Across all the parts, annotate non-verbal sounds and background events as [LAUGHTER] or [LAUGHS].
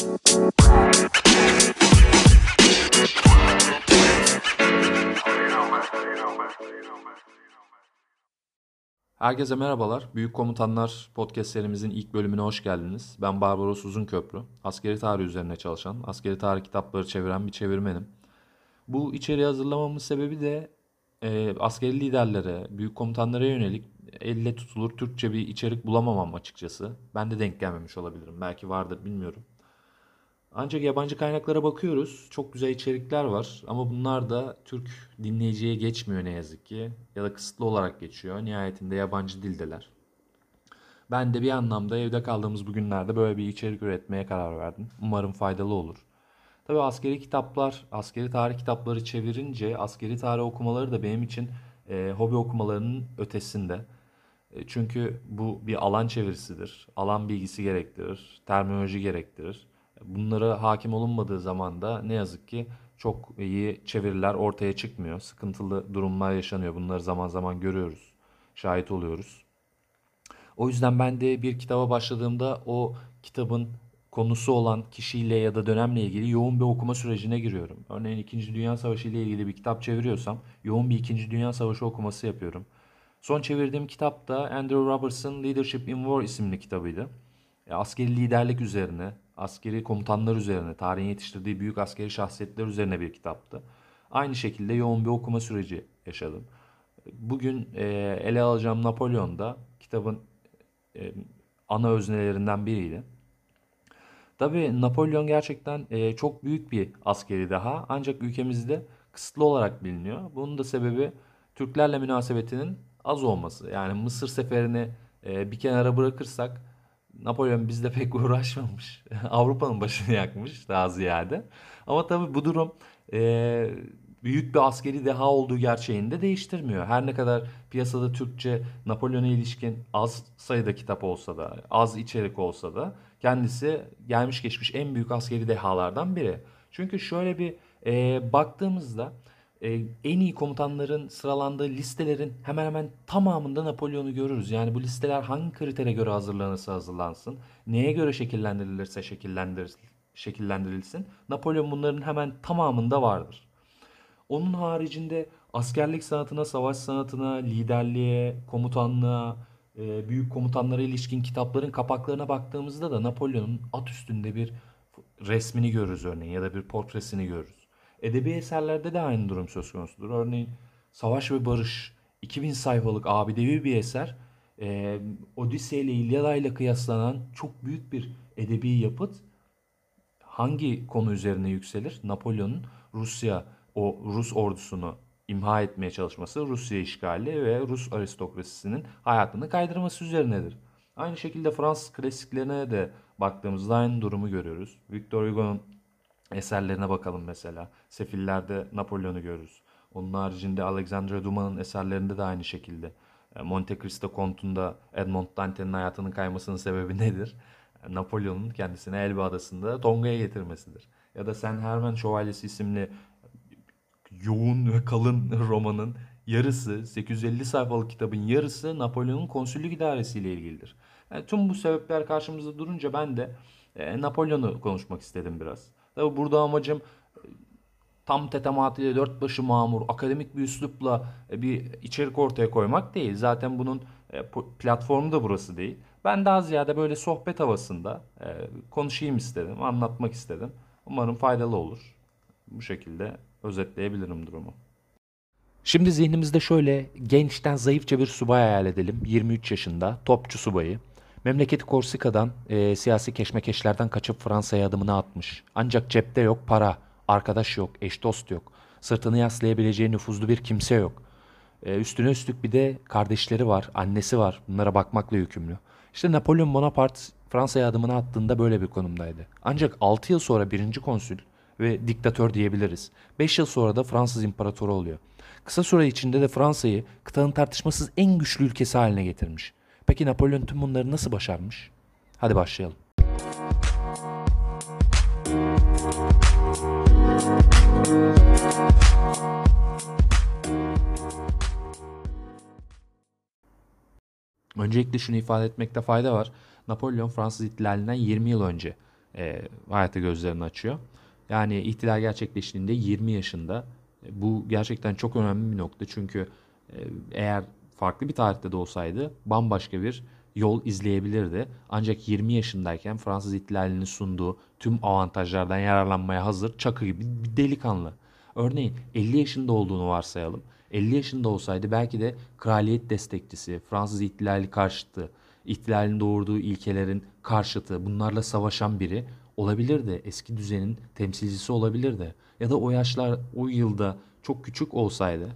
Herkese merhabalar. Büyük Komutanlar podcast serimizin ilk bölümüne hoş geldiniz. Ben Barbaros Uzunköprü. Askeri tarih üzerine çalışan, askeri tarih kitapları çeviren bir çevirmenim. Bu içeriği hazırlamamın sebebi de e, askeri liderlere, büyük komutanlara yönelik elle tutulur Türkçe bir içerik bulamamam açıkçası. Ben de denk gelmemiş olabilirim. Belki vardır bilmiyorum. Ancak yabancı kaynaklara bakıyoruz. Çok güzel içerikler var ama bunlar da Türk dinleyiciye geçmiyor ne yazık ki. Ya da kısıtlı olarak geçiyor. Nihayetinde yabancı dildeler. Ben de bir anlamda evde kaldığımız bu günlerde böyle bir içerik üretmeye karar verdim. Umarım faydalı olur. Tabii askeri kitaplar, askeri tarih kitapları çevirince askeri tarih okumaları da benim için e, hobi okumalarının ötesinde. E, çünkü bu bir alan çevirisidir. Alan bilgisi gerektirir, terminoloji gerektirir. Bunlara hakim olunmadığı zaman da ne yazık ki çok iyi çeviriler ortaya çıkmıyor. Sıkıntılı durumlar yaşanıyor. Bunları zaman zaman görüyoruz, şahit oluyoruz. O yüzden ben de bir kitaba başladığımda o kitabın konusu olan kişiyle ya da dönemle ilgili yoğun bir okuma sürecine giriyorum. Örneğin 2. Dünya Savaşı ile ilgili bir kitap çeviriyorsam yoğun bir 2. Dünya Savaşı okuması yapıyorum. Son çevirdiğim kitap da Andrew Roberts'ın Leadership in War isimli kitabıydı. Askeri liderlik üzerine, askeri komutanlar üzerine, tarihin yetiştirdiği büyük askeri şahsiyetler üzerine bir kitaptı. Aynı şekilde yoğun bir okuma süreci yaşadım. Bugün e, ele alacağım Napolyon da kitabın e, ana öznelerinden biriydi. Tabii Napolyon gerçekten e, çok büyük bir askeri daha ancak ülkemizde kısıtlı olarak biliniyor. Bunun da sebebi Türklerle münasebetinin az olması. Yani Mısır seferini e, bir kenara bırakırsak Napolyon bizde [LAUGHS] pek uğraşmamış. Avrupa'nın başını yakmış daha ziyade. Ama tabii bu durum e, büyük bir askeri deha olduğu gerçeğini de değiştirmiyor. Her ne kadar piyasada Türkçe Napolyon'a ilişkin az sayıda kitap olsa da, az içerik olsa da kendisi gelmiş geçmiş en büyük askeri dehalardan biri. Çünkü şöyle bir e, baktığımızda e, en iyi komutanların sıralandığı listelerin hemen hemen tamamında Napolyon'u görürüz. Yani bu listeler hangi kritere göre hazırlanırsa hazırlansın, neye göre şekillendirilirse şekillendir, şekillendirilsin. Napolyon bunların hemen tamamında vardır. Onun haricinde askerlik sanatına, savaş sanatına, liderliğe, komutanlığa, e, büyük komutanlara ilişkin kitapların kapaklarına baktığımızda da Napolyon'un at üstünde bir resmini görürüz örneğin ya da bir portresini görürüz. Edebi eserlerde de aynı durum söz konusudur. Örneğin Savaş ve Barış 2000 sayfalık abidevi bir eser. E, Odise ile İlyada ile kıyaslanan çok büyük bir edebi yapıt. Hangi konu üzerine yükselir? Napolyon'un Rusya o Rus ordusunu imha etmeye çalışması, Rusya işgali ve Rus aristokrasisinin hayatını kaydırması üzerinedir. Aynı şekilde Fransız klasiklerine de baktığımızda aynı durumu görüyoruz. Victor Hugo'nun eserlerine bakalım mesela. Sefiller'de Napolyon'u görürüz. Onun haricinde Alexandre Dumas'ın eserlerinde de aynı şekilde. E, Monte Cristo Kontu'nda Edmond Dante'nin hayatının kaymasının sebebi nedir? E, Napolyon'un kendisini Elba Adası'nda Tonga'ya getirmesidir. Ya da Sen Herman Şövalyesi isimli yoğun ve kalın romanın yarısı, 850 sayfalık kitabın yarısı Napolyon'un konsüllük idaresiyle ilgilidir. Yani tüm bu sebepler karşımızda durunca ben de e, Napolyon'u konuşmak istedim biraz. Tabi burada amacım e, tam tetematıyla dört başı mamur, akademik bir üslupla e, bir içerik ortaya koymak değil. Zaten bunun e, platformu da burası değil. Ben daha ziyade böyle sohbet havasında konuşayım istedim, anlatmak istedim. Umarım faydalı olur. Bu şekilde özetleyebilirim durumu. Şimdi zihnimizde şöyle gençten zayıfça bir subay hayal edelim. 23 yaşında, topçu subayı. Memleketi Korsika'dan, e, siyasi keşmekeşlerden kaçıp Fransa'ya adımını atmış. Ancak cepte yok para, arkadaş yok, eş dost yok. Sırtını yaslayabileceği nüfuzlu bir kimse yok. E, üstüne üstlük bir de kardeşleri var, annesi var. Bunlara bakmakla yükümlü. İşte Napolyon Bonaparte Fransa'ya adımını attığında böyle bir konumdaydı. Ancak 6 yıl sonra birinci konsül ve diktatör diyebiliriz. 5 yıl sonra da Fransız imparatoru oluyor. Kısa süre içinde de Fransa'yı kıtanın tartışmasız en güçlü ülkesi haline getirmiş. Peki Napolyon tüm bunları nasıl başarmış? Hadi başlayalım. Öncelikle şunu ifade etmekte fayda var. Napolyon Fransız ihtilalinden 20 yıl önce e, hayata gözlerini açıyor. Yani ihtilal gerçekleştiğinde 20 yaşında. E, bu gerçekten çok önemli bir nokta çünkü e, eğer farklı bir tarihte de olsaydı bambaşka bir yol izleyebilirdi. Ancak 20 yaşındayken Fransız ihtilalinin sunduğu tüm avantajlardan yararlanmaya hazır çakı gibi bir delikanlı. Örneğin 50 yaşında olduğunu varsayalım. 50 yaşında olsaydı belki de kraliyet destekçisi, Fransız ihtilali karşıtı, ihtilalin doğurduğu ilkelerin karşıtı, bunlarla savaşan biri olabilirdi. Eski düzenin temsilcisi olabilirdi. Ya da o yaşlar, o yılda çok küçük olsaydı,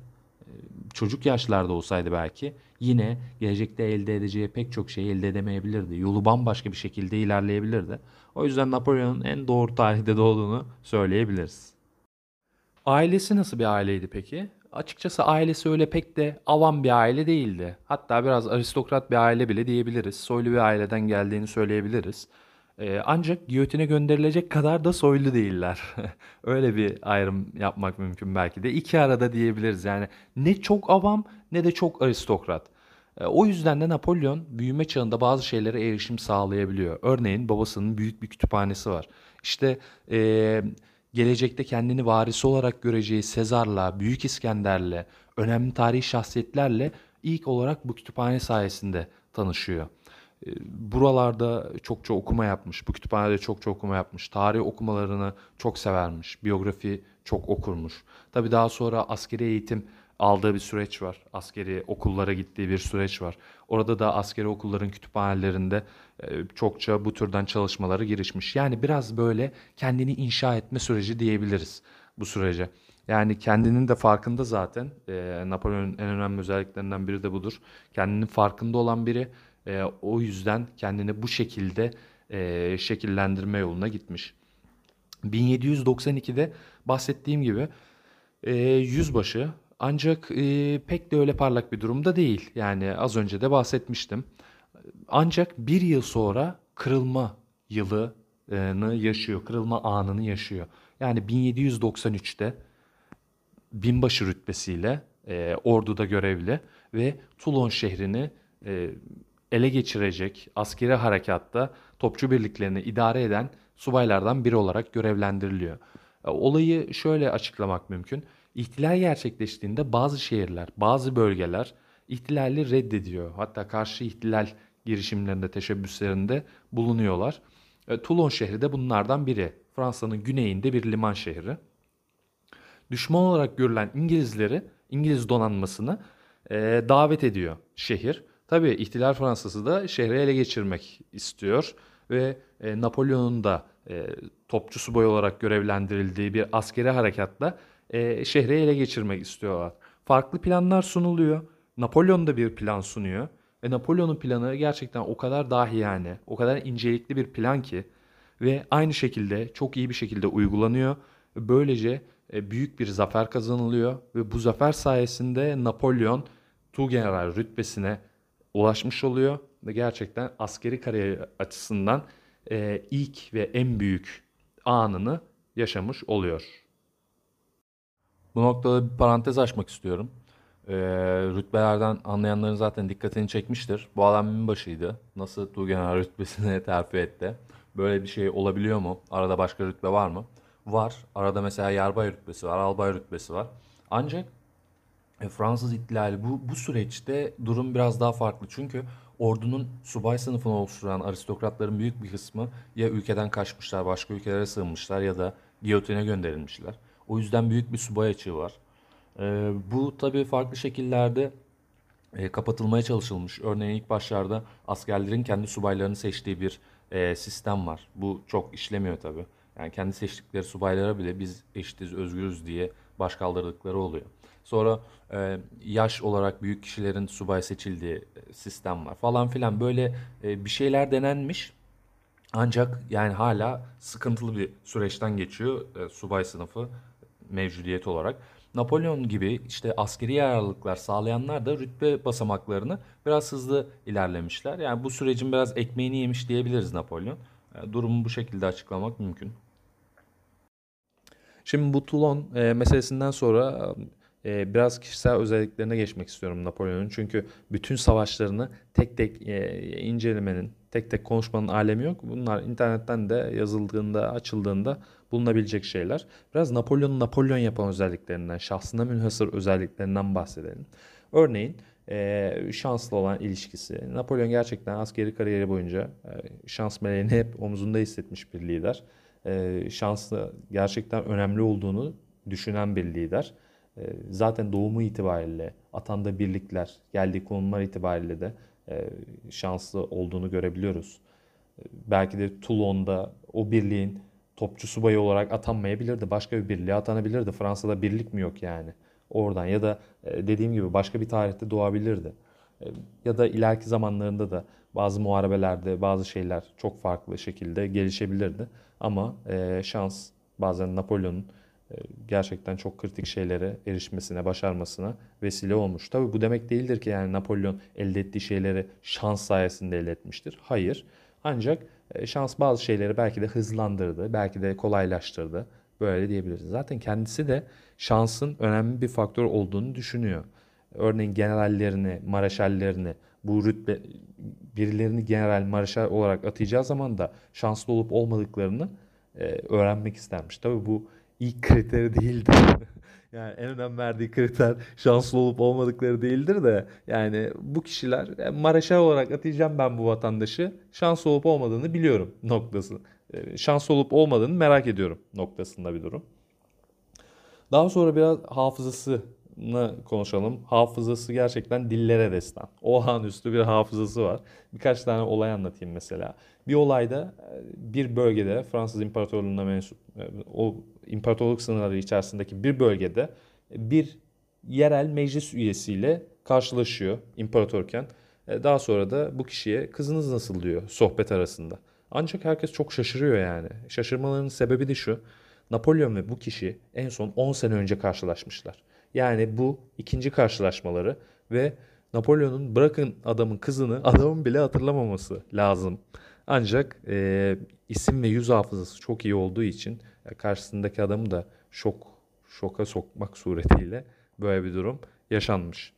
çocuk yaşlarda olsaydı belki yine gelecekte elde edeceği pek çok şeyi elde edemeyebilirdi. Yolu bambaşka bir şekilde ilerleyebilirdi. O yüzden Napolyon'un en doğru tarihte doğduğunu söyleyebiliriz. Ailesi nasıl bir aileydi peki? Açıkçası ailesi öyle pek de avam bir aile değildi. Hatta biraz aristokrat bir aile bile diyebiliriz. Soylu bir aileden geldiğini söyleyebiliriz. Ee, ancak giyotine gönderilecek kadar da soylu değiller. [LAUGHS] öyle bir ayrım yapmak mümkün belki de. İki arada diyebiliriz yani. Ne çok avam ne de çok aristokrat. Ee, o yüzden de Napolyon büyüme çağında bazı şeylere erişim sağlayabiliyor. Örneğin babasının büyük bir kütüphanesi var. İşte... Ee, gelecekte kendini varisi olarak göreceği Sezar'la, Büyük İskender'le, önemli tarihi şahsiyetlerle ilk olarak bu kütüphane sayesinde tanışıyor. Ee, buralarda çokça okuma yapmış, bu kütüphanede çokça okuma yapmış, tarih okumalarını çok severmiş, biyografi çok okurmuş. Tabii daha sonra askeri eğitim aldığı bir süreç var. Askeri okullara gittiği bir süreç var. Orada da askeri okulların kütüphanelerinde e, çokça bu türden çalışmaları girişmiş. Yani biraz böyle kendini inşa etme süreci diyebiliriz bu sürece. Yani kendinin de farkında zaten. E, Napolyon'un en önemli özelliklerinden biri de budur. Kendinin farkında olan biri. E, o yüzden kendini bu şekilde e, şekillendirme yoluna gitmiş. 1792'de bahsettiğim gibi e, yüzbaşı ancak e, pek de öyle parlak bir durumda değil. Yani az önce de bahsetmiştim. Ancak bir yıl sonra kırılma yılını yaşıyor. Kırılma anını yaşıyor. Yani 1793'te binbaşı rütbesiyle e, orduda görevli ve Toulon şehrini e, ele geçirecek askeri harekatta topçu birliklerini idare eden subaylardan biri olarak görevlendiriliyor. E, olayı şöyle açıklamak mümkün. İhtilal gerçekleştiğinde bazı şehirler, bazı bölgeler ihtilali reddediyor. Hatta karşı ihtilal girişimlerinde, teşebbüslerinde bulunuyorlar. E, Toulon şehri de bunlardan biri. Fransa'nın güneyinde bir liman şehri. Düşman olarak görülen İngilizleri, İngiliz donanmasını e, davet ediyor şehir. Tabi ihtilal Fransası da şehri ele geçirmek istiyor ve e, Napolyon'un da e, topçu subay olarak görevlendirildiği bir askeri harekatla e, şehri ele geçirmek istiyorlar. Farklı planlar sunuluyor. Napolyon da bir plan sunuyor. Ve Napolyon'un planı gerçekten o kadar dahi yani, o kadar incelikli bir plan ki ve aynı şekilde çok iyi bir şekilde uygulanıyor. Böylece e, büyük bir zafer kazanılıyor ve bu zafer sayesinde Napolyon Tuğgeneral rütbesine ulaşmış oluyor ve gerçekten askeri kariyer açısından e, ilk ve en büyük anını yaşamış oluyor. Bu noktada bir parantez açmak istiyorum. Ee, rütbelerden anlayanların zaten dikkatini çekmiştir. Bu adam binbaşıydı. Nasıl Tuğgeneral rütbesine [LAUGHS] terfi etti? Böyle bir şey olabiliyor mu? Arada başka rütbe var mı? Var. Arada mesela yarbay rütbesi var, albay rütbesi var. Ancak e, Fransız ihtilali bu, bu süreçte durum biraz daha farklı. Çünkü ordunun subay sınıfını oluşturan aristokratların büyük bir kısmı ya ülkeden kaçmışlar, başka ülkelere sığınmışlar ya da giyotine gönderilmişler. O yüzden büyük bir subay açığı var. E, bu tabii farklı şekillerde e, kapatılmaya çalışılmış. Örneğin ilk başlarda askerlerin kendi subaylarını seçtiği bir e, sistem var. Bu çok işlemiyor tabii. Yani kendi seçtikleri subaylara bile biz eşitiz, özgürüz diye baş kaldırdıkları oluyor. Sonra e, yaş olarak büyük kişilerin subay seçildiği e, sistem var falan filan böyle e, bir şeyler denenmiş. Ancak yani hala sıkıntılı bir süreçten geçiyor e, subay sınıfı mevcudiyet olarak. Napolyon gibi işte askeri yararlılıklar sağlayanlar da rütbe basamaklarını biraz hızlı ilerlemişler. Yani bu sürecin biraz ekmeğini yemiş diyebiliriz Napolyon. Yani durumu bu şekilde açıklamak mümkün. Şimdi bu Toulon e, meselesinden sonra e, biraz kişisel özelliklerine geçmek istiyorum Napolyon'un. Çünkü bütün savaşlarını tek tek e, incelemenin, tek tek konuşmanın alemi yok. Bunlar internetten de yazıldığında, açıldığında bulunabilecek şeyler. Biraz Napolyon'u Napolyon yapan özelliklerinden, şahsına münhasır özelliklerinden bahsedelim. Örneğin e, şanslı olan ilişkisi. Napolyon gerçekten askeri kariyeri boyunca e, şans meleğini hep omzunda hissetmiş bir lider. E, şanslı gerçekten önemli olduğunu düşünen bir lider. E, zaten doğumu itibariyle, atanda birlikler, geldiği konumlar itibariyle de e, şanslı olduğunu görebiliyoruz. E, belki de Toulon'da o birliğin topçu subayı olarak atanmayabilirdi. Başka bir birliğe atanabilirdi. Fransa'da birlik mi yok yani? Oradan ya da e, dediğim gibi başka bir tarihte doğabilirdi. E, ya da ileriki zamanlarında da bazı muharebelerde bazı şeyler çok farklı şekilde gelişebilirdi. Ama e, şans bazen Napolyon'un gerçekten çok kritik şeylere erişmesine, başarmasına vesile olmuş. Tabii bu demek değildir ki yani Napolyon elde ettiği şeyleri şans sayesinde elde etmiştir. Hayır. Ancak şans bazı şeyleri belki de hızlandırdı, belki de kolaylaştırdı. Böyle diyebiliriz. Zaten kendisi de şansın önemli bir faktör olduğunu düşünüyor. Örneğin generallerini, mareşallerini, bu rütbe birilerini general, mareşal olarak atayacağı zaman da şanslı olup olmadıklarını e, öğrenmek istermiş. Tabii bu ilk kriteri değildir. [LAUGHS] yani en önem verdiği kriter şanslı olup olmadıkları değildir de yani bu kişiler yani mareşal olarak atayacağım ben bu vatandaşı şanslı olup olmadığını biliyorum noktası. E, şanslı olup olmadığını merak ediyorum noktasında bir durum. Daha sonra biraz hafızasını konuşalım. Hafızası gerçekten dillere destan. Olağanüstü bir hafızası var. Birkaç tane olay anlatayım mesela. Bir olayda e, bir bölgede Fransız İmparatorluğu'na mensup e, o imparatorluk sınırları içerisindeki bir bölgede bir yerel meclis üyesiyle karşılaşıyor imparatorken. E, daha sonra da bu kişiye kızınız nasıl diyor sohbet arasında. Ancak herkes çok şaşırıyor yani. Şaşırmalarının sebebi de şu. Napolyon ve bu kişi en son 10 sene önce karşılaşmışlar. Yani bu ikinci karşılaşmaları ve Napolyon'un bırakın adamın kızını [LAUGHS] adamın bile hatırlamaması lazım. Ancak e, isim ve yüz hafızası çok iyi olduğu için karşısındaki adamı da şok şoka sokmak suretiyle böyle bir durum yaşanmış.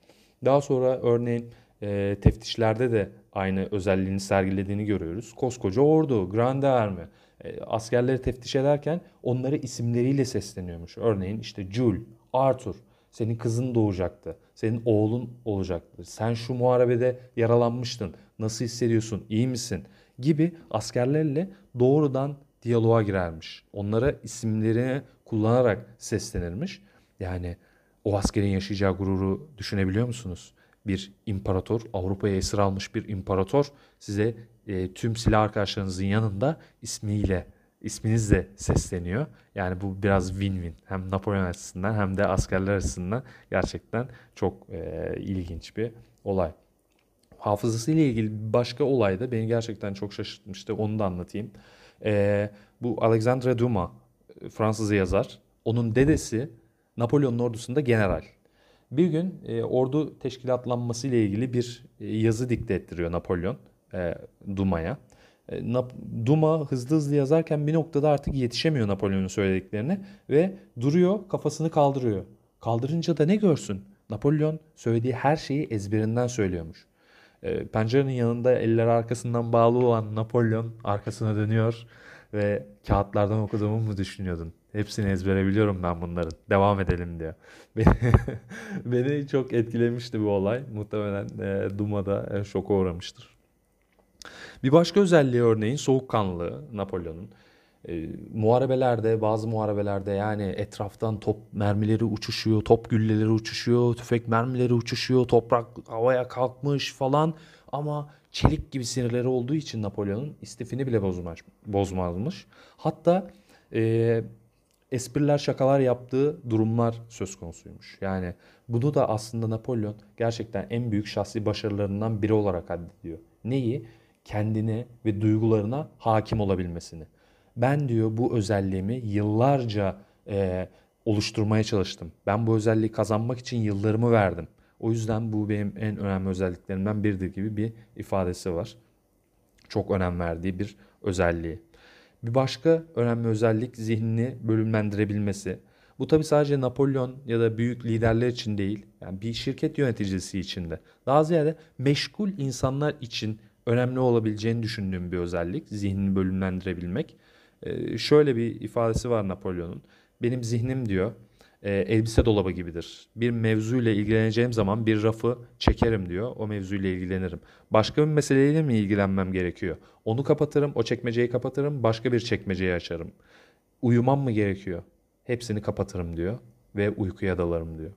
Daha sonra örneğin e, teftişlerde de aynı özelliğini sergilediğini görüyoruz. Koskoca ordu, Grande Army e, askerleri teftiş ederken onları isimleriyle sesleniyormuş. Örneğin işte Jules, Arthur, senin kızın doğacaktı, senin oğlun olacaktı, sen şu muharebede yaralanmıştın, nasıl hissediyorsun, iyi misin gibi askerlerle doğrudan diyaloğa girermiş. Onlara isimlerini kullanarak seslenirmiş. Yani o askerin yaşayacağı gururu düşünebiliyor musunuz? Bir imparator, Avrupa'ya esir almış bir imparator size e, tüm silah arkadaşlarınızın yanında ismiyle isminizle sesleniyor. Yani bu biraz win-win. Hem Napolyon açısından hem de askerler açısından gerçekten çok e, ilginç bir olay. Hafızası ile ilgili başka olay da beni gerçekten çok şaşırtmıştı. Onu da anlatayım. E, bu Alexandre Dumas, Fransız yazar. Onun dedesi Napolyon'un ordusunda general. Bir gün e, ordu teşkilatlanması ile ilgili bir e, yazı dikte ettiriyor Napolyon e, Duma'ya. E, Duma hızlı hızlı yazarken bir noktada artık yetişemiyor Napolyon'un söylediklerine ve duruyor kafasını kaldırıyor. Kaldırınca da ne görsün? Napolyon söylediği her şeyi ezberinden söylüyormuş. E, pencerenin yanında eller arkasından bağlı olan Napolyon arkasına dönüyor ve kağıtlardan okuduğumu mu düşünüyordun? Hepsini ezbere biliyorum ben bunların. Devam edelim diyor. [LAUGHS] Beni, çok etkilemişti bu olay. Muhtemelen e, Duma'da e, şoka uğramıştır. Bir başka özelliği örneğin soğukkanlılığı Napolyon'un. E, muharebelerde bazı muharebelerde yani etraftan top mermileri uçuşuyor, top gülleleri uçuşuyor, tüfek mermileri uçuşuyor, toprak havaya kalkmış falan ama çelik gibi sinirleri olduğu için Napolyon'un istifini bile bozmaz, bozmazmış. Hatta e, espriler şakalar yaptığı durumlar söz konusuymuş. Yani bunu da aslında Napolyon gerçekten en büyük şahsi başarılarından biri olarak addediyor. Neyi? Kendine ve duygularına hakim olabilmesini. Ben diyor bu özelliğimi yıllarca e, oluşturmaya çalıştım. Ben bu özelliği kazanmak için yıllarımı verdim. O yüzden bu benim en önemli özelliklerimden biridir gibi bir ifadesi var. Çok önem verdiği bir özelliği. Bir başka önemli özellik zihnini bölümlendirebilmesi. Bu tabi sadece Napolyon ya da büyük liderler için değil, yani bir şirket yöneticisi için de. Daha ziyade meşgul insanlar için önemli olabileceğini düşündüğüm bir özellik. Zihnini bölümlendirebilmek. E, şöyle bir ifadesi var Napolyon'un. Benim zihnim diyor e, elbise dolabı gibidir. Bir mevzuyla ilgileneceğim zaman bir rafı çekerim diyor. O mevzuyla ilgilenirim. Başka bir meseleyle mi ilgilenmem gerekiyor? Onu kapatırım, o çekmeceyi kapatırım, başka bir çekmeceyi açarım. Uyumam mı gerekiyor? Hepsini kapatırım diyor ve uykuya dalarım diyor.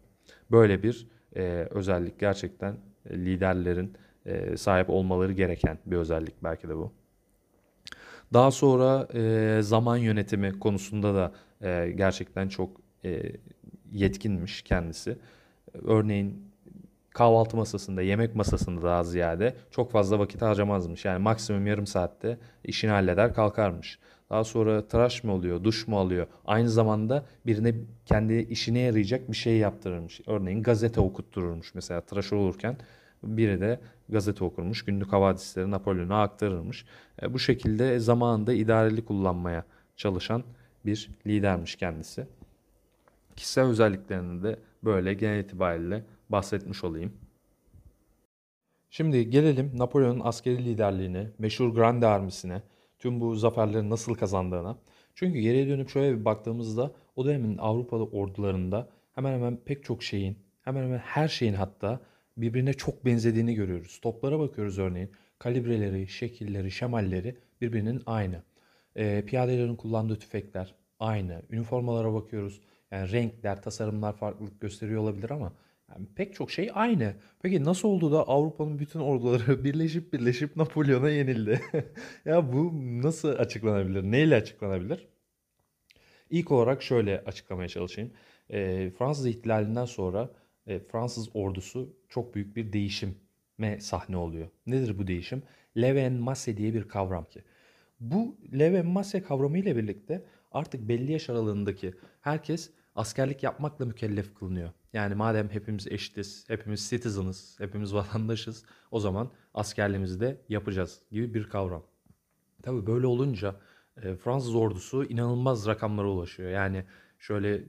Böyle bir e, özellik gerçekten liderlerin e, sahip olmaları gereken bir özellik belki de bu. Daha sonra e, zaman yönetimi konusunda da e, gerçekten çok e, yetkinmiş kendisi. Örneğin kahvaltı masasında, yemek masasında daha ziyade çok fazla vakit harcamazmış. Yani maksimum yarım saatte işini halleder kalkarmış. Daha sonra tıraş mı oluyor, duş mu alıyor? Aynı zamanda birine kendi işine yarayacak bir şey yaptırırmış. Örneğin gazete okuttururmuş mesela tıraş olurken. Biri de gazete okurmuş, günlük havadisleri Napolyon'a aktarırmış. E, bu şekilde zamanında idareli kullanmaya çalışan bir lidermiş kendisi. Kişisel özelliklerini de böyle genel itibariyle bahsetmiş olayım. Şimdi gelelim Napolyon'un askeri liderliğine, meşhur Grande Armisi'ne, tüm bu zaferleri nasıl kazandığına. Çünkü geriye dönüp şöyle bir baktığımızda o dönemin Avrupalı ordularında hemen hemen pek çok şeyin, hemen hemen her şeyin hatta birbirine çok benzediğini görüyoruz. Toplara bakıyoruz örneğin. Kalibreleri, şekilleri, şemalleri birbirinin aynı. E, piyadelerin kullandığı tüfekler aynı. Üniformalara bakıyoruz. Yani renkler, tasarımlar farklılık gösteriyor olabilir ama yani pek çok şey aynı. Peki nasıl oldu da Avrupa'nın bütün orduları [LAUGHS] birleşip birleşip Napolyon'a yenildi? [LAUGHS] ya bu nasıl açıklanabilir? Neyle açıklanabilir? İlk olarak şöyle açıklamaya çalışayım. E, Fransız ihtilalinden sonra e, Fransız ordusu çok büyük bir değişime sahne oluyor. Nedir bu değişim? Leven masse diye bir kavram ki. Bu leven masse kavramı ile birlikte artık belli yaş aralığındaki herkes askerlik yapmakla mükellef kılınıyor. Yani madem hepimiz eşitiz, hepimiz citizen'ız, hepimiz vatandaşız o zaman askerliğimizi de yapacağız gibi bir kavram. Tabii böyle olunca e, Fransız ordusu inanılmaz rakamlara ulaşıyor. Yani şöyle e,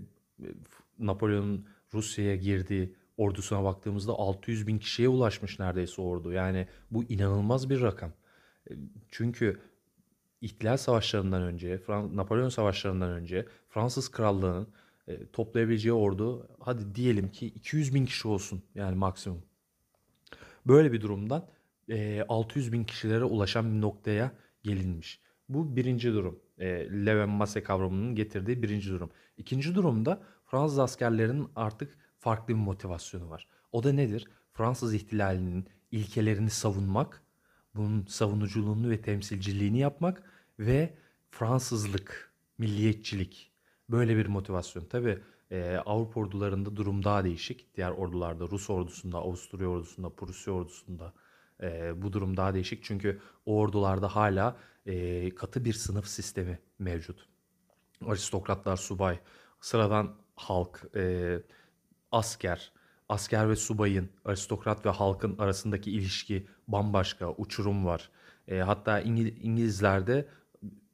Napolyon'un Rusya'ya girdiği ordusuna baktığımızda 600 bin kişiye ulaşmış neredeyse ordu. Yani bu inanılmaz bir rakam. E, çünkü İhtilal Savaşlarından önce, Napolyon Savaşlarından önce Fransız Krallığı'nın e, toplayabileceği ordu hadi diyelim ki 200 bin kişi olsun yani maksimum. Böyle bir durumdan e, 600 bin kişilere ulaşan bir noktaya gelinmiş. Bu birinci durum. E, Leven Masse kavramının getirdiği birinci durum. İkinci durumda Fransız askerlerinin artık farklı bir motivasyonu var. O da nedir? Fransız ihtilalinin ilkelerini savunmak, bunun savunuculuğunu ve temsilciliğini yapmak ve Fransızlık, milliyetçilik böyle bir motivasyon. Tabi e, Avrupa ordularında durum daha değişik. Diğer ordularda Rus ordusunda, Avusturya ordusunda, Prusya ordusunda e, bu durum daha değişik. Çünkü o ordularda hala e, katı bir sınıf sistemi mevcut. Aristokratlar, subay, sıradan halk, e, asker, asker ve subayın, aristokrat ve halkın arasındaki ilişki bambaşka, uçurum var. E, hatta İngil İngilizlerde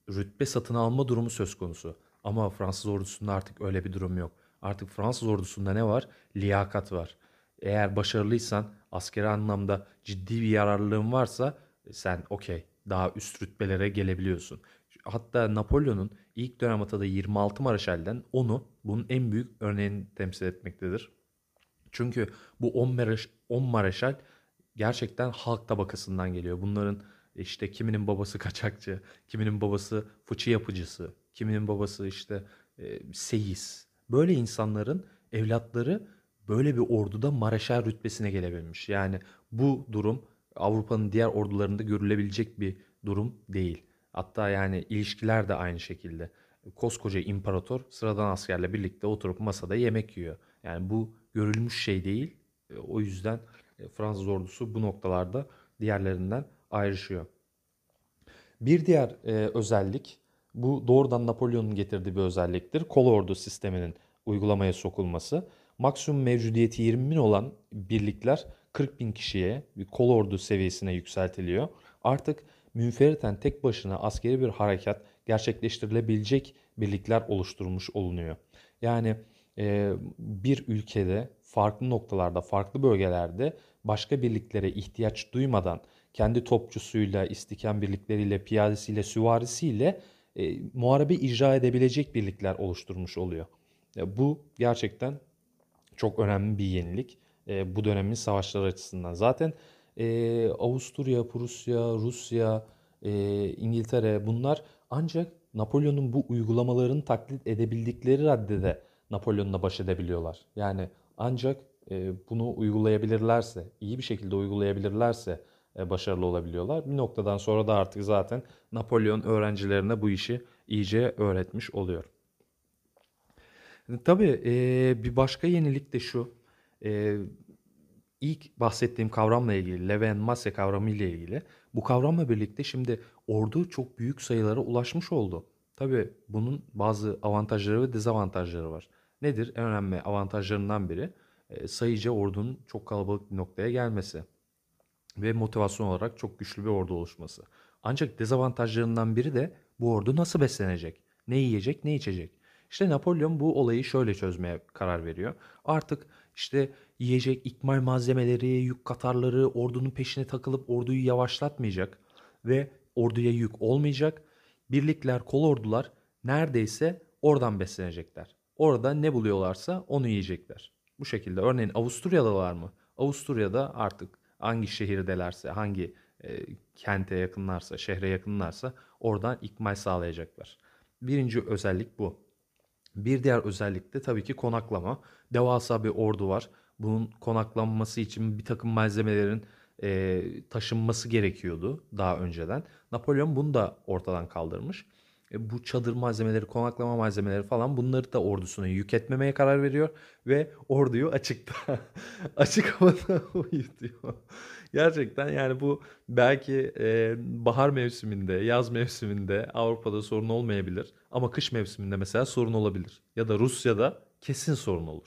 rütbe satın alma durumu söz konusu. Ama Fransız ordusunda artık öyle bir durum yok. Artık Fransız ordusunda ne var? Liyakat var. Eğer başarılıysan, askeri anlamda ciddi bir yararlılığın varsa sen okey daha üst rütbelere gelebiliyorsun. Hatta Napolyon'un ilk dönem atadığı 26 Maraşal'den onu bunun en büyük örneğini temsil etmektedir. Çünkü bu 10 Maraş, 10 Maraşal gerçekten halk tabakasından geliyor. Bunların işte kiminin babası kaçakçı, kiminin babası fıçı yapıcısı, kiminin babası işte e, seyis. Böyle insanların evlatları böyle bir orduda mareşal rütbesine gelebilmiş. Yani bu durum Avrupa'nın diğer ordularında görülebilecek bir durum değil. Hatta yani ilişkiler de aynı şekilde. Koskoca imparator sıradan askerle birlikte oturup masada yemek yiyor. Yani bu görülmüş şey değil. E, o yüzden e, Fransız ordusu bu noktalarda diğerlerinden ayrışıyor. Bir diğer e, özellik bu doğrudan Napolyon'un getirdiği bir özelliktir. Kol ordu sisteminin uygulamaya sokulması. Maksimum mevcudiyeti 20 bin olan birlikler 40 bin kişiye bir kol ordu seviyesine yükseltiliyor. Artık münferiten tek başına askeri bir harekat gerçekleştirilebilecek birlikler oluşturulmuş olunuyor. Yani e, bir ülkede farklı noktalarda, farklı bölgelerde başka birliklere ihtiyaç duymadan kendi topçusuyla, istiken birlikleriyle, piyadesiyle, süvarisiyle e, muharebe icra edebilecek birlikler oluşturmuş oluyor. E, bu gerçekten çok önemli bir yenilik e, bu dönemin savaşları açısından. Zaten e, Avusturya, Prusya, Rusya, e, İngiltere bunlar ancak Napolyon'un bu uygulamalarını taklit edebildikleri raddede Napolyon'la baş edebiliyorlar. Yani ancak e, bunu uygulayabilirlerse, iyi bir şekilde uygulayabilirlerse e, başarılı olabiliyorlar. Bir noktadan sonra da artık zaten Napolyon öğrencilerine bu işi iyice öğretmiş oluyor. Tabii e, bir başka yenilik de şu. E, ilk bahsettiğim kavramla ilgili, Leven Masse kavramı ile ilgili. Bu kavramla birlikte şimdi ordu çok büyük sayılara ulaşmış oldu. Tabii bunun bazı avantajları ve dezavantajları var. Nedir? En önemli avantajlarından biri e, sayıca ordunun çok kalabalık bir noktaya gelmesi ve motivasyon olarak çok güçlü bir ordu oluşması. Ancak dezavantajlarından biri de bu ordu nasıl beslenecek? Ne yiyecek, ne içecek? İşte Napolyon bu olayı şöyle çözmeye karar veriyor. Artık işte yiyecek, ikmal malzemeleri, yük katarları ordunun peşine takılıp orduyu yavaşlatmayacak ve orduya yük olmayacak. Birlikler, kol ordular neredeyse oradan beslenecekler. Orada ne buluyorlarsa onu yiyecekler. Bu şekilde örneğin Avusturya'dalar mı? Avusturya'da artık hangi şehirdelerse, hangi e, kente yakınlarsa, şehre yakınlarsa oradan ikmal sağlayacaklar. Birinci özellik bu. Bir diğer özellik de tabii ki konaklama. Devasa bir ordu var. Bunun konaklanması için bir takım malzemelerin e, taşınması gerekiyordu daha önceden. Napolyon bunu da ortadan kaldırmış. E, bu çadır malzemeleri, konaklama malzemeleri falan bunları da ordusuna yük etmemeye karar veriyor ve orduyu açıkta [LAUGHS] açık havada uyutuyor. Gerçekten yani bu belki e, bahar mevsiminde, yaz mevsiminde Avrupa'da sorun olmayabilir ama kış mevsiminde mesela sorun olabilir ya da Rusya'da kesin sorun olur.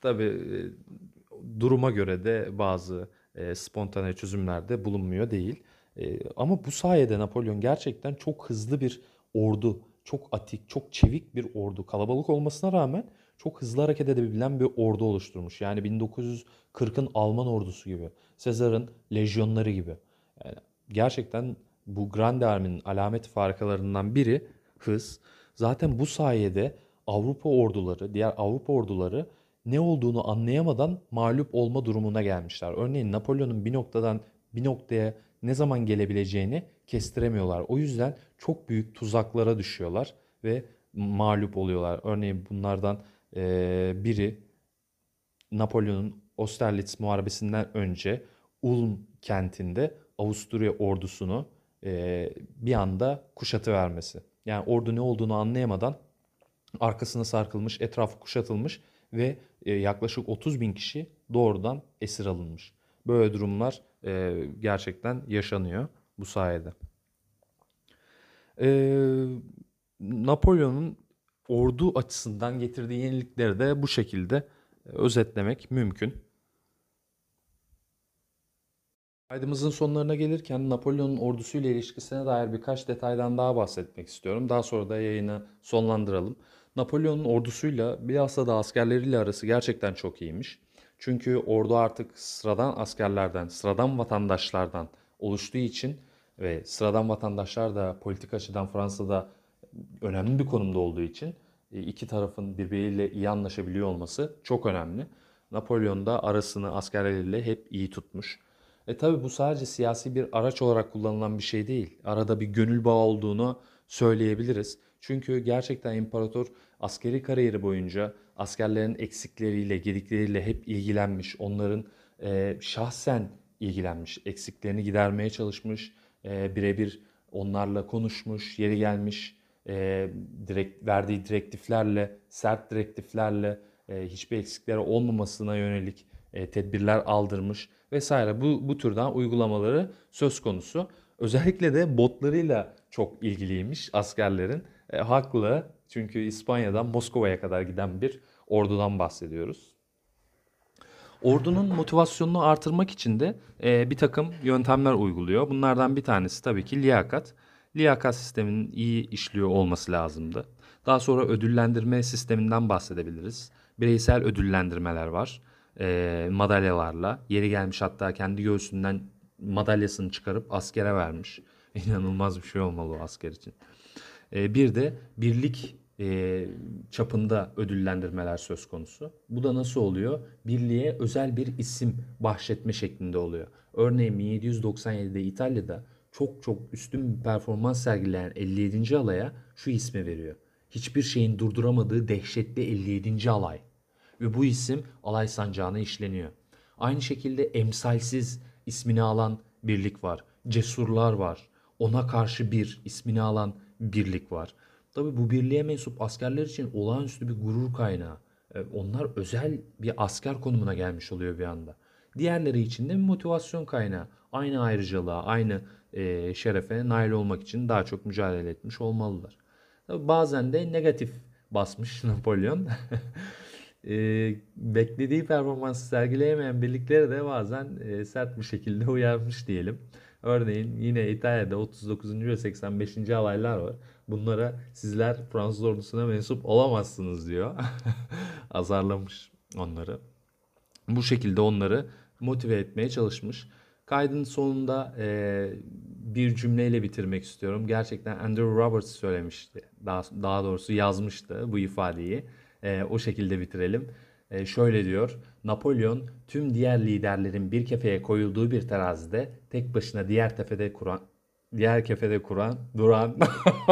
Tabii e, duruma göre de bazı e, spontane çözümlerde bulunmuyor değil. E, ama bu sayede Napolyon gerçekten çok hızlı bir ordu, çok atik, çok çevik bir ordu. Kalabalık olmasına rağmen çok hızlı hareket edebilen bir ordu oluşturmuş. Yani 1940'ın Alman ordusu gibi, Sezar'ın lejyonları gibi. Yani gerçekten bu Grande Army'nin alamet farikalarından biri hız. Zaten bu sayede Avrupa orduları, diğer Avrupa orduları ne olduğunu anlayamadan mağlup olma durumuna gelmişler. Örneğin Napolyon'un bir noktadan bir noktaya ne zaman gelebileceğini kestiremiyorlar. O yüzden çok büyük tuzaklara düşüyorlar ve mağlup oluyorlar. Örneğin bunlardan biri Napolyon'un Austerlitz muharebesinden önce Ulm kentinde Avusturya ordusunu bir anda kuşatı vermesi. Yani ordu ne olduğunu anlayamadan arkasına sarkılmış, etrafı kuşatılmış ve yaklaşık 30 bin kişi doğrudan esir alınmış. Böyle durumlar e, gerçekten yaşanıyor bu sayede. E, Napolyon'un ordu açısından getirdiği yenilikleri de bu şekilde e, özetlemek mümkün. Kaydımızın sonlarına gelirken Napolyon'un ordusuyla ilişkisine dair birkaç detaydan daha bahsetmek istiyorum. Daha sonra da yayını sonlandıralım. Napolyon'un ordusuyla bilhassa da askerleriyle arası gerçekten çok iyiymiş. Çünkü ordu artık sıradan askerlerden, sıradan vatandaşlardan oluştuğu için ve sıradan vatandaşlar da politik açıdan Fransa'da önemli bir konumda olduğu için e, iki tarafın birbiriyle iyi anlaşabiliyor olması çok önemli. Napolyon da arasını askerleriyle hep iyi tutmuş. E tabi bu sadece siyasi bir araç olarak kullanılan bir şey değil. Arada bir gönül bağı olduğunu söyleyebiliriz. Çünkü gerçekten imparator askeri kariyeri boyunca askerlerin eksikleriyle, gedikleriyle hep ilgilenmiş. Onların e, şahsen ilgilenmiş, eksiklerini gidermeye çalışmış, e, birebir onlarla konuşmuş, yeri gelmiş, e, direkt verdiği direktiflerle, sert direktiflerle e, hiçbir eksikleri olmamasına yönelik e, tedbirler aldırmış vesaire. Bu bu türden uygulamaları söz konusu. Özellikle de botlarıyla çok ilgiliymiş askerlerin. E, haklı çünkü İspanya'dan Moskova'ya kadar giden bir ordudan bahsediyoruz. Ordunun motivasyonunu artırmak için de e, bir takım yöntemler uyguluyor. Bunlardan bir tanesi tabii ki liyakat. Liyakat sisteminin iyi işliyor olması lazımdı. Daha sonra ödüllendirme sisteminden bahsedebiliriz. Bireysel ödüllendirmeler var. E, madalyalarla. Yeri gelmiş hatta kendi göğsünden madalyasını çıkarıp askere vermiş. [LAUGHS] İnanılmaz bir şey olmalı o asker için. E, bir de birlik e, çapında ödüllendirmeler söz konusu. Bu da nasıl oluyor? Birliğe özel bir isim bahşetme şeklinde oluyor. Örneğin 1797'de İtalya'da çok çok üstün bir performans sergileyen 57. alaya şu ismi veriyor. Hiçbir şeyin durduramadığı dehşetli 57. alay. Ve bu isim alay sancağına işleniyor. Aynı şekilde emsalsiz ismini alan birlik var. Cesurlar var. Ona karşı bir ismini alan birlik var. Tabi bu birliğe mensup askerler için olağanüstü bir gurur kaynağı. E, Onlar özel bir asker konumuna gelmiş oluyor bir anda. Diğerleri için de bir motivasyon kaynağı. Aynı ayrıcalığa, aynı e, şerefe nail olmak için daha çok mücadele etmiş olmalılar. Tabii bazen de negatif basmış [LAUGHS] Napolyon. E, beklediği performansı sergileyemeyen birlikleri de bazen sert bir şekilde uyarmış diyelim. Örneğin yine İtalya'da 39. ve 85. alaylar var. Bunlara sizler Fransız ordusuna mensup olamazsınız diyor. [LAUGHS] Azarlamış onları. Bu şekilde onları motive etmeye çalışmış. Kaydın sonunda e, bir cümleyle bitirmek istiyorum. Gerçekten Andrew Roberts söylemişti. Daha, daha doğrusu yazmıştı bu ifadeyi. E, o şekilde bitirelim. E, şöyle diyor. Napolyon tüm diğer liderlerin bir kefeye koyulduğu bir terazide tek başına diğer tepede kuran diğer kefede kuran duran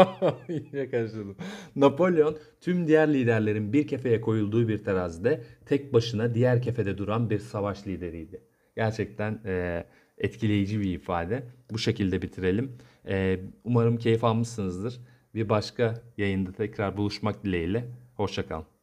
[LAUGHS] yine karıştırdım. Napolyon tüm diğer liderlerin bir kefeye koyulduğu bir terazide tek başına diğer kefede duran bir savaş lideriydi. Gerçekten e, etkileyici bir ifade. Bu şekilde bitirelim. E, umarım keyif almışsınızdır. Bir başka yayında tekrar buluşmak dileğiyle. Hoşçakalın.